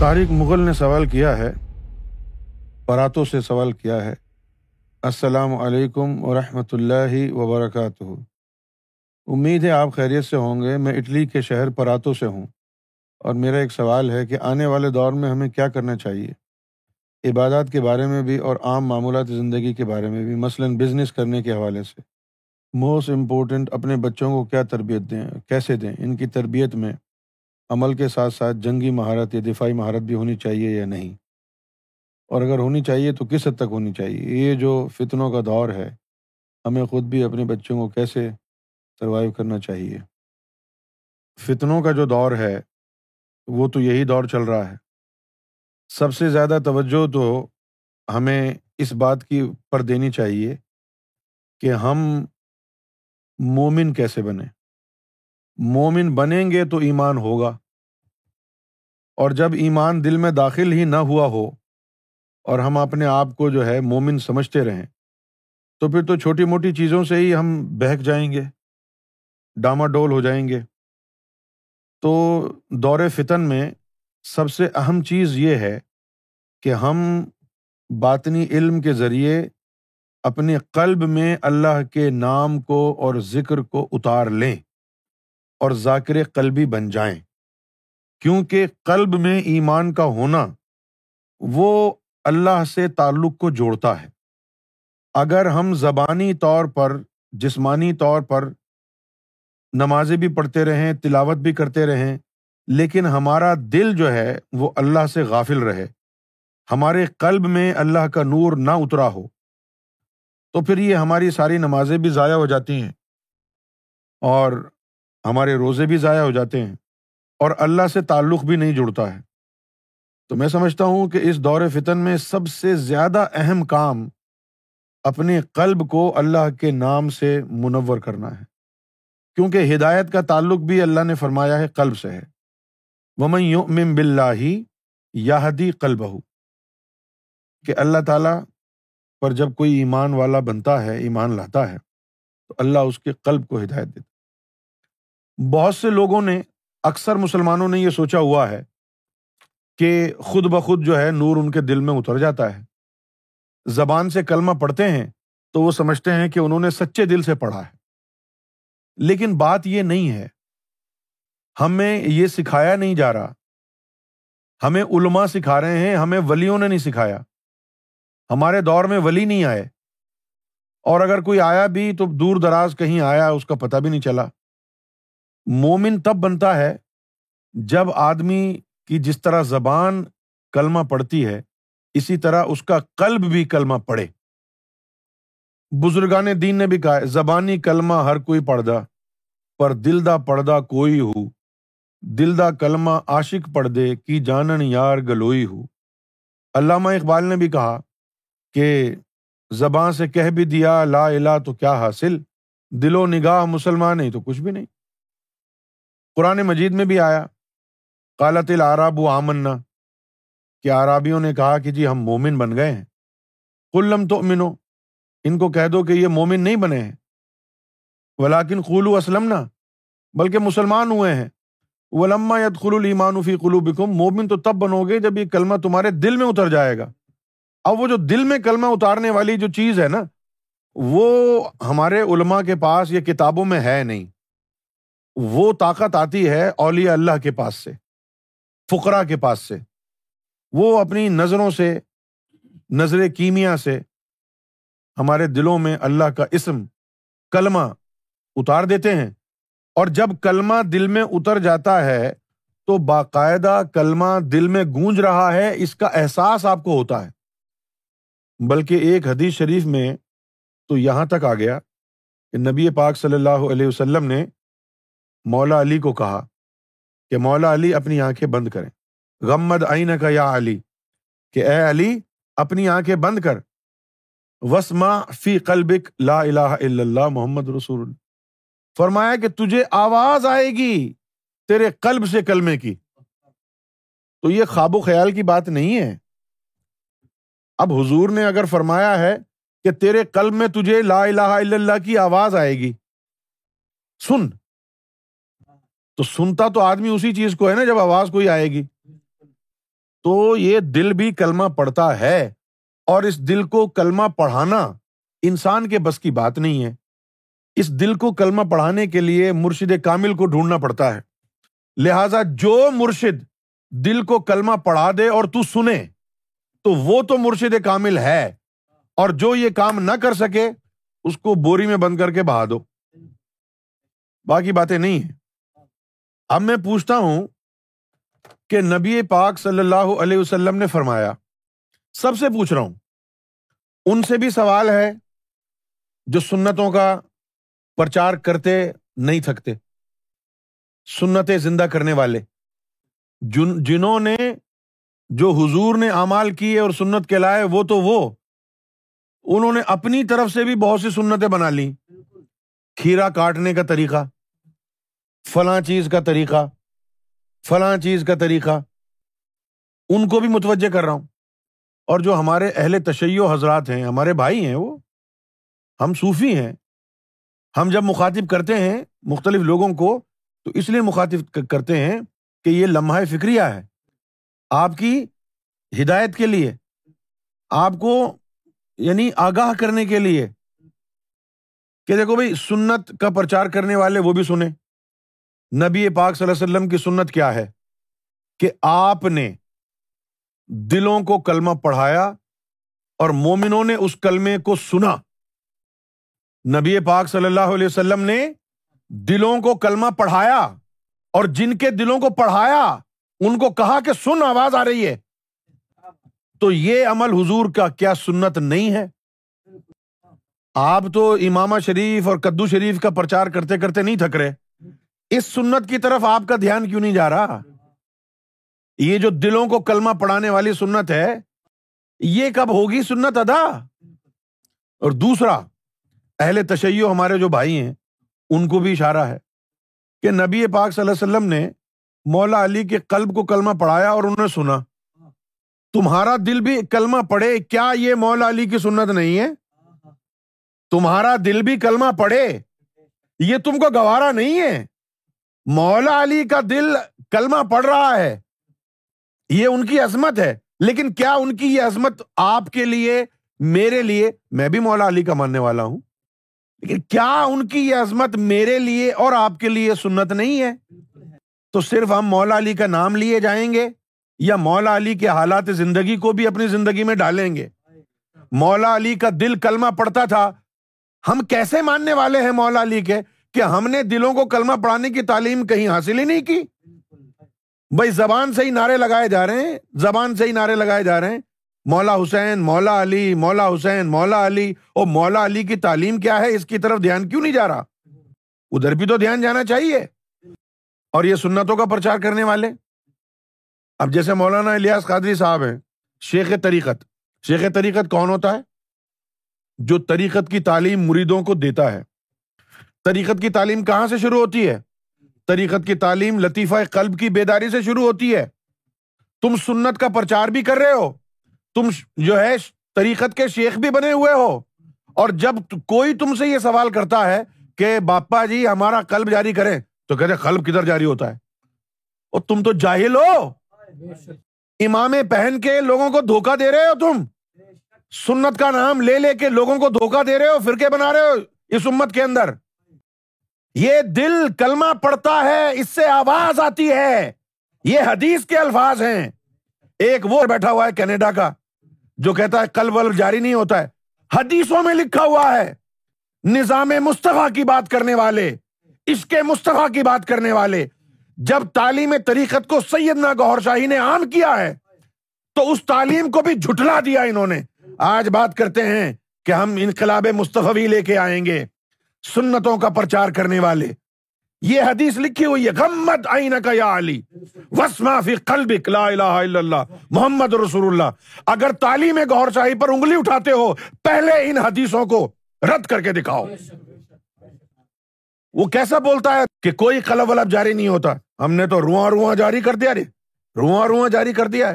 طارق مغل نے سوال کیا ہے پراتوں سے سوال کیا ہے۔ السلام علیکم ورحمۃ اللہ وبرکاتہ۔ امید ہے آپ خیریت سے ہوں گے۔ میں اٹلی کے شہر پراتوں سے ہوں۔ اور میرا ایک سوال ہے کہ آنے والے دور میں ہمیں کیا کرنا چاہیے؟ عبادات کے بارے میں بھی اور عام معمولات زندگی کے بارے میں بھی، مثلاً بزنس کرنے کے حوالے سے۔ موسٹ امپورٹنٹ اپنے بچوں کو کیا تربیت دیں، کیسے دیں؟ ان کی تربیت میں عمل کے ساتھ ساتھ جنگی مہارت یا دفاعی مہارت بھی ہونی چاہیے یا نہیں؟ اور اگر ہونی چاہیے تو کس حد تک ہونی چاہیے؟ یہ جو فتنوں کا دور ہے، ہمیں خود بھی اپنے بچوں کو کیسے سروائیو کرنا چاہیے؟ فتنوں کا جو دور ہے، وہ تو یہی دور چل رہا ہے۔ سب سے زیادہ توجہ تو ہمیں اس بات کی پر دینی چاہیے کہ ہم مومن کیسے بنیں۔ مومن بنیں گے تو ایمان ہوگا۔ اور جب ایمان دل میں داخل ہی نہ ہوا ہو اور ہم اپنے آپ کو جو ہے مومن سمجھتے رہیں، تو پھر تو چھوٹی موٹی چیزوں سے ہی ہم بہک جائیں گے، ڈاما ڈول ہو جائیں گے۔ تو دور فتن میں سب سے اہم چیز یہ ہے کہ ہم باطنی علم کے ذریعے اپنے قلب میں اللہ کے نام کو اور ذکر کو اتار لیں۔ اور ذاکر قلبی بن جائیں۔ کیونکہ قلب میں ایمان کا ہونا وہ اللہ سے تعلق کو جوڑتا ہے۔ اگر ہم زبانی طور پر، جسمانی طور پر نمازیں بھی پڑھتے رہیں، تلاوت بھی کرتے رہیں، لیکن ہمارا دل جو ہے وہ اللہ سے غافل رہے، ہمارے قلب میں اللہ کا نور نہ اترا ہو، تو پھر یہ ہماری ساری نمازیں بھی ضائع ہو جاتی ہیں۔ اور ہمارے روزے بھی ضائع ہو جاتے ہیں اور اللہ سے تعلق بھی نہیں جڑتا ہے۔ تو میں سمجھتا ہوں کہ اس دور فتن میں سب سے زیادہ اہم کام اپنے قلب کو اللہ کے نام سے منور کرنا ہے۔ کیونکہ ہدایت کا تعلق بھی اللہ نے فرمایا ہے، قلب سے ہے۔ ومن یؤمن باللہ یاہدی قلبہ کہ اللہ تعالیٰ پر جب کوئی ایمان والا بنتا ہے، ایمان لاتا ہے، تو اللہ اس کے قلب کو ہدایت دیتا بہت سے لوگوں نے اکثر مسلمانوں نے یہ سوچا ہوا ہے کہ خود بخود جو ہے نور ان کے دل میں اتر جاتا ہے۔ زبان سے کلمہ پڑھتے ہیں تو وہ سمجھتے ہیں کہ انہوں نے سچے دل سے پڑھا ہے۔ لیکن بات یہ نہیں ہے۔ ہمیں یہ سکھایا نہیں جا رہا۔ ہمیں علما سکھا رہے ہیں، ہمیں ولیوں نے نہیں سکھایا۔ ہمارے دور میں ولی نہیں آئے۔ اور اگر کوئی آیا بھی تو دور دراز کہیں آیا، اس کا پتہ بھی نہیں چلا۔ مومن تب بنتا ہے جب آدمی کی جس طرح زبان کلمہ پڑتی ہے، اسی طرح اس کا قلب بھی کلمہ پڑھے۔ بزرگان دین نے بھی کہا ہے، زبانی کلمہ ہر کوئی پڑھدا، پر دل دا پڑھدا کوئی ہو۔ دل دا کلمہ عاشق پڑھ دے کی جانن یار گلوئی ہو۔ علامہ اقبال نے بھی کہا کہ زباں سے کہہ بھی دیا، لا الہ تو کیا حاصل؟ دل و نگاہ مسلمان نہیں تو کچھ بھی نہیں۔ قرآن مجید میں بھی آیا، قالت العراب و آمنا، کہ عرابیوں نے کہا کہ جی ہم مومن بن گئے ہیں۔ کلم تو امنو ان کو کہہ دو کہ یہ مومن نہیں بنے ہیں۔ ولاکن قلو اسلم نہ بلکہ مسلمان ہوئے ہیں۔ ولما ید خلو المان فی قلو بکم مومن تو تب بنو گے جب یہ کلمہ تمہارے دل میں اتر جائے گا۔ اب وہ جو دل میں کلمہ اتارنے والی جو چیز ہے نا، وہ ہمارے علما کے پاس یا کتابوں میں ہے نہیں۔ وہ طاقت آتی ہے اولیا اللہ کے پاس سے فقرا کے پاس سے۔ وہ اپنی نظروں سے، نظر کیمیا سے ہمارے دلوں میں اللہ کا اسم کلمہ اتار دیتے ہیں۔ اور جب کلمہ دل میں اتر جاتا ہے تو باقاعدہ کلمہ دل میں گونج رہا ہے، اس کا احساس آپ کو ہوتا ہے۔ بلکہ ایک حدیث شریف میں تو یہاں تک آ گیا کہ نبی پاک صلی اللہ علیہ وسلم نے مولا علی کو کہا کہ مولا علی اپنی آنکھیں بند کریں۔ غمد آئین کا یا علی، کہ اے علی، اپنی آنکھیں بند کر۔ وسما فی قلبک لا الہ الا اللہ محمد رسول اللہ۔ فرمایا کہ تجھے آواز آئے گی تیرے قلب سے کلمے کی۔ تو یہ خواب و خیال کی بات نہیں ہے۔ اب حضور نے اگر فرمایا ہے کہ تیرے قلب میں تجھے لا الہ الا اللہ کی آواز آئے گی، سن۔ تو سنتا تو آدمی اسی چیز کو ہے نا جب آواز کوئی آئے گی۔ تو یہ دل بھی کلمہ پڑھتا ہے اور اس دل کو کلمہ پڑھانا انسان کے بس کی بات نہیں ہے۔ اس دل کو کلمہ پڑھانے کے لیے مرشد کامل کو ڈھونڈنا پڑتا ہے۔ لہذا جو مرشد دل کو کلمہ پڑھا دے اور تو سنے، تو وہ تو مرشد کامل ہے۔ اور جو یہ کام نہ کر سکے، اس کو بوری میں بند کر کے بہا دو۔ باقی باتیں نہیں ہیں۔ اب میں پوچھتا ہوں کہ نبی پاک صلی اللہ علیہ وسلم نے فرمایا، سب سے پوچھ رہا ہوں، ان سے بھی سوال ہے جو سنتوں کا پرچار کرتے نہیں تھکتے، سنتیں زندہ کرنے والے، جن جنہوں نے جو حضور نے اعمال کیے اور سنت کے لائے وہ تو وہ۔ انہوں نے اپنی طرف سے بھی بہت سی سنتیں بنا لی کھیرا کاٹنے کا طریقہ۔ فلاں چیز کا طریقہ، فلاں چیز کا طریقہ، ان کو بھی متوجہ کر رہا ہوں۔ اور جو ہمارے اہل تشیع حضرات ہیں، ہمارے بھائی ہیں وہ، ہم صوفی ہیں۔ ہم جب مخاطب کرتے ہیں مختلف لوگوں کو، تو اس لیے مخاطب کرتے ہیں کہ یہ لمحہ فکریہ ہے۔ آپ کی ہدایت کے لیے، آپ کو یعنی آگاہ کرنے کے لیے کہ دیکھو بھائی، سنت کا پرچار کرنے والے وہ بھی سنیں۔ نبی پاک صلی اللہ علیہ وسلم کی سنت کیا ہے؟ کہ آپ نے دلوں کو کلمہ پڑھایا اور مومنوں نے اس کلمے کو سنا۔ نبی پاک صلی اللہ علیہ وسلم نے دلوں کو کلمہ پڑھایا اور جن کے دلوں کو پڑھایا، ان کو کہا کہ سن، آواز آ رہی ہے۔ تو یہ عمل حضور کا کیا سنت نہیں ہے؟ آپ تو امامہ شریف اور کدو شریف کا پرچار کرتے کرتے نہیں تھک رہے۔ اس سنت کی طرف آپ کا دھیان کیوں نہیں جا رہا؟ یہ جو دلوں کو کلمہ پڑھانے والی سنت ہے، یہ کب ہوگی سنت ادا؟ اور دوسرا، اہل تشیع ہمارے جو بھائی ہیں، ان کو بھی اشارہ ہے کہ نبی پاک صلی اللہ علیہ وسلم نے مولا علی کے قلب کو کلمہ پڑھایا اور انہوں نے سنا۔ تمہارا دل بھی کلمہ پڑھے، کیا یہ مولا علی کی سنت نہیں ہے؟ تمہارا دل بھی کلمہ پڑھے، یہ تم کو گوارا نہیں ہے؟ مولا علی کا دل کلمہ پڑھ رہا ہے۔ یہ ان کی عظمت ہے۔ لیکن کیا ان کی یہ عظمت آپ کے لیے، میرے لیے، میں بھی مولا علی کا ماننے والا ہوں۔ لیکن کیا ان کی یہ عظمت میرے لیے اور آپ کے لیے سنت نہیں ہے؟ تو صرف ہم مولا علی کا نام لیے جائیں گے یا مولا علی کے حالات زندگی کو بھی اپنی زندگی میں ڈالیں گے؟ مولا علی کا دل کلمہ پڑتا تھا۔ ہم کیسے ماننے والے ہیں مولا علی کے؟ کہ ہم نے دلوں کو کلمہ پڑھانے کی تعلیم کہیں حاصل ہی نہیں کی؟ بھائی، زبان سے ہی نعرے لگائے جا رہے ہیں، زبان سے ہی نعرے لگائے جا رہے ہیں۔ مولا حسین، مولا علی، مولا حسین، مولا علی، اور مولا علی کی تعلیم کیا ہے؟ اس کی طرف دھیان کیوں نہیں جا رہا؟ ادھر بھی تو دھیان جانا چاہیے۔ اور یہ سنتوں کا پرچار کرنے والے۔ اب جیسے مولانا الیاس قادری صاحب ہیں، شیخ طریقت۔ شیخ طریقت کون ہوتا ہے؟ جو طریقت کی تعلیم مریدوں کو دیتا ہے۔ طریقت کی تعلیم کہاں سے شروع ہوتی ہے؟ طریقت کی تعلیم لطیفہ قلب کی بیداری سے شروع ہوتی ہے۔ تم سنت کا پرچار بھی کر رہے ہو۔ تم جو ہے طریقت کے شیخ بھی بنے ہوئے ہو۔ اور جب کوئی تم سے یہ سوال کرتا ہے کہ باپا جی ہمارا قلب جاری کریں، تو کہتے قلب کدھر جاری ہوتا ہے؟ اور تم تو جاہل ہو۔ امام پہن کے لوگوں کو دھوکا دے رہے ہو تم۔ سنت کا نام لے لے کے لوگوں کو دھوکا دے رہے ہو، فرقے بنا رہے ہو اس امت کے اندر۔ یہ دل کلمہ پڑتا ہے، اس سے آواز آتی ہے۔ یہ حدیث کے الفاظ ہیں۔ ایک وہ بیٹھا ہوا ہے کینیڈا کا، جو کہتا ہے کل ولب جاری نہیں ہوتا ہے۔ حدیثوں میں لکھا ہوا ہے، نظام مصطفیٰ کی بات کرنے والے اس کے مصطفیٰ کی بات کرنے والے۔ جب تعلیم طریقت کو سیدنا گور شاہی نے عام کیا ہے، تو اس تعلیم کو بھی جھٹلا دیا انہوں نے۔ آج بات کرتے ہیں کہ ہم انقلاب مصطفی لے کے آئیں گے۔ سنتوں کا پرچار کرنے والے۔ یہ حدیث لکھی ہوئی ہے، غمت آئین کا یا علی وسما فی قلبک، لا الہ الا اللہ، محمد رسول اللہ۔ اگر تعلیم گور شاہی پر انگلی اٹھاتے ہو، پہلے ان حدیثوں کو رد کر کے دکھاؤ۔ وہ کیسا بولتا ہے کہ کوئی قلب ولب جاری نہیں ہوتا۔ ہم نے تو رواں رواں جاری کر دیا رے۔ رواں رواں جاری کر دیا ہے۔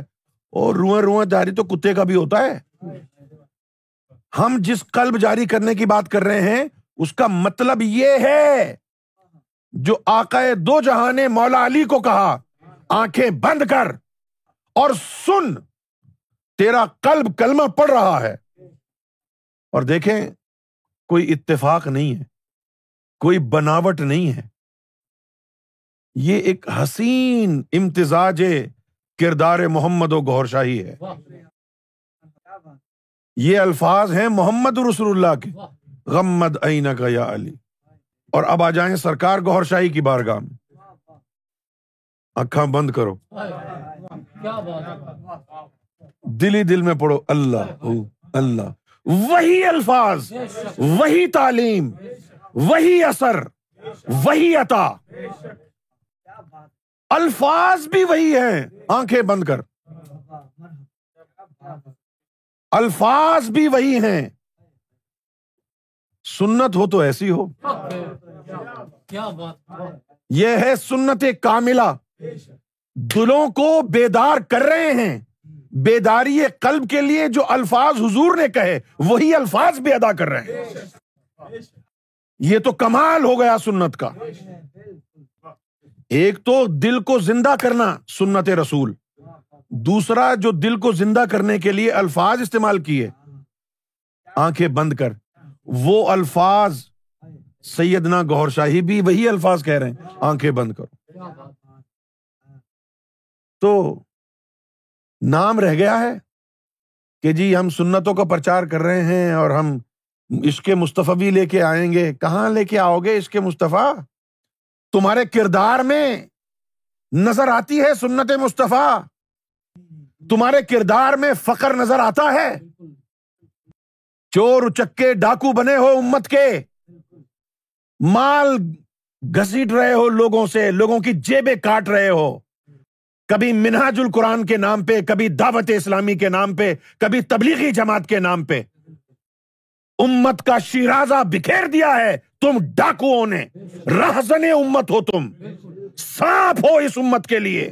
اور رواں رواں جاری تو کتے کا بھی ہوتا ہے۔ ہم جس قلب جاری کرنے کی بات کر رہے ہیں اس کا مطلب یہ ہے جو آقا دو جہاں نے مولا علی کو کہا، آنکھیں بند کر اور سن، تیرا قلب کلمہ پڑ رہا ہے۔ اور دیکھیں، کوئی اتفاق نہیں ہے، کوئی بناوٹ نہیں ہے۔ یہ ایک حسین امتزاج کردار محمد و گور شاہی ہے۔ یہ الفاظ ہیں محمد رسول اللہ کے۔ غمد عین کا یا علی۔ اور اب آ جائیں سرکار گور شاہی کی بارگاہ میں۔ اکھاں بند کرو۔ دلی دل میں پڑھو۔ اللہ اللہ۔ وہی الفاظ وہی تعلیم وہی اثر وہی عطا۔ الفاظ بھی وہی ہیں۔ آنکھیں بند کر۔ الفاظ بھی وہی ہیں۔ سنت ہو تو ایسی ہو۔ یہ ہے سنت کاملہ۔ دلوں کو بیدار کر رہے ہیں۔ بیداری قلب کے لیے جو الفاظ حضور نے کہے وہی الفاظ بھی ادا کر رہے ہیں۔ یہ تو کمال ہو گیا سنت کا۔ ایک تو دل کو زندہ کرنا سنت رسول۔ دوسرا جو دل کو زندہ کرنے کے لیے الفاظ استعمال کیے آنکھیں بند کر۔ وہ الفاظ سیدنا گور شاہی بھی وہی الفاظ کہہ رہے ہیں۔ آنکھیں بند کرو۔ تو نام رہ گیا ہے کہ جی ہم سنتوں کا پرچار کر رہے ہیں اور ہم عشق مصطفی بھی لے کے آئیں گے۔ کہاں لے کے آؤ گے عشق مصطفیٰ؟ تمہارے کردار میں نظر آتی ہے سنت مصطفیٰ۔ تمہارے کردار میں فخر نظر آتا ہے۔ چور اچکے ڈاکو بنے ہو امت کے۔ مال گسیٹ رہے ہو لوگوں سے، لوگوں کی جیبیں کاٹ رہے ہو۔ کبھی منہاج القرآن کے نام پہ، کبھی دعوت اسلامی کے نام پہ، کبھی تبلیغی جماعت کے نام پہ۔ امت کا شیرازہ بکھیر دیا ہے۔ تم ڈاکو نے رہزن امت ہو تم۔ سانپ ہو اس امت کے لیے۔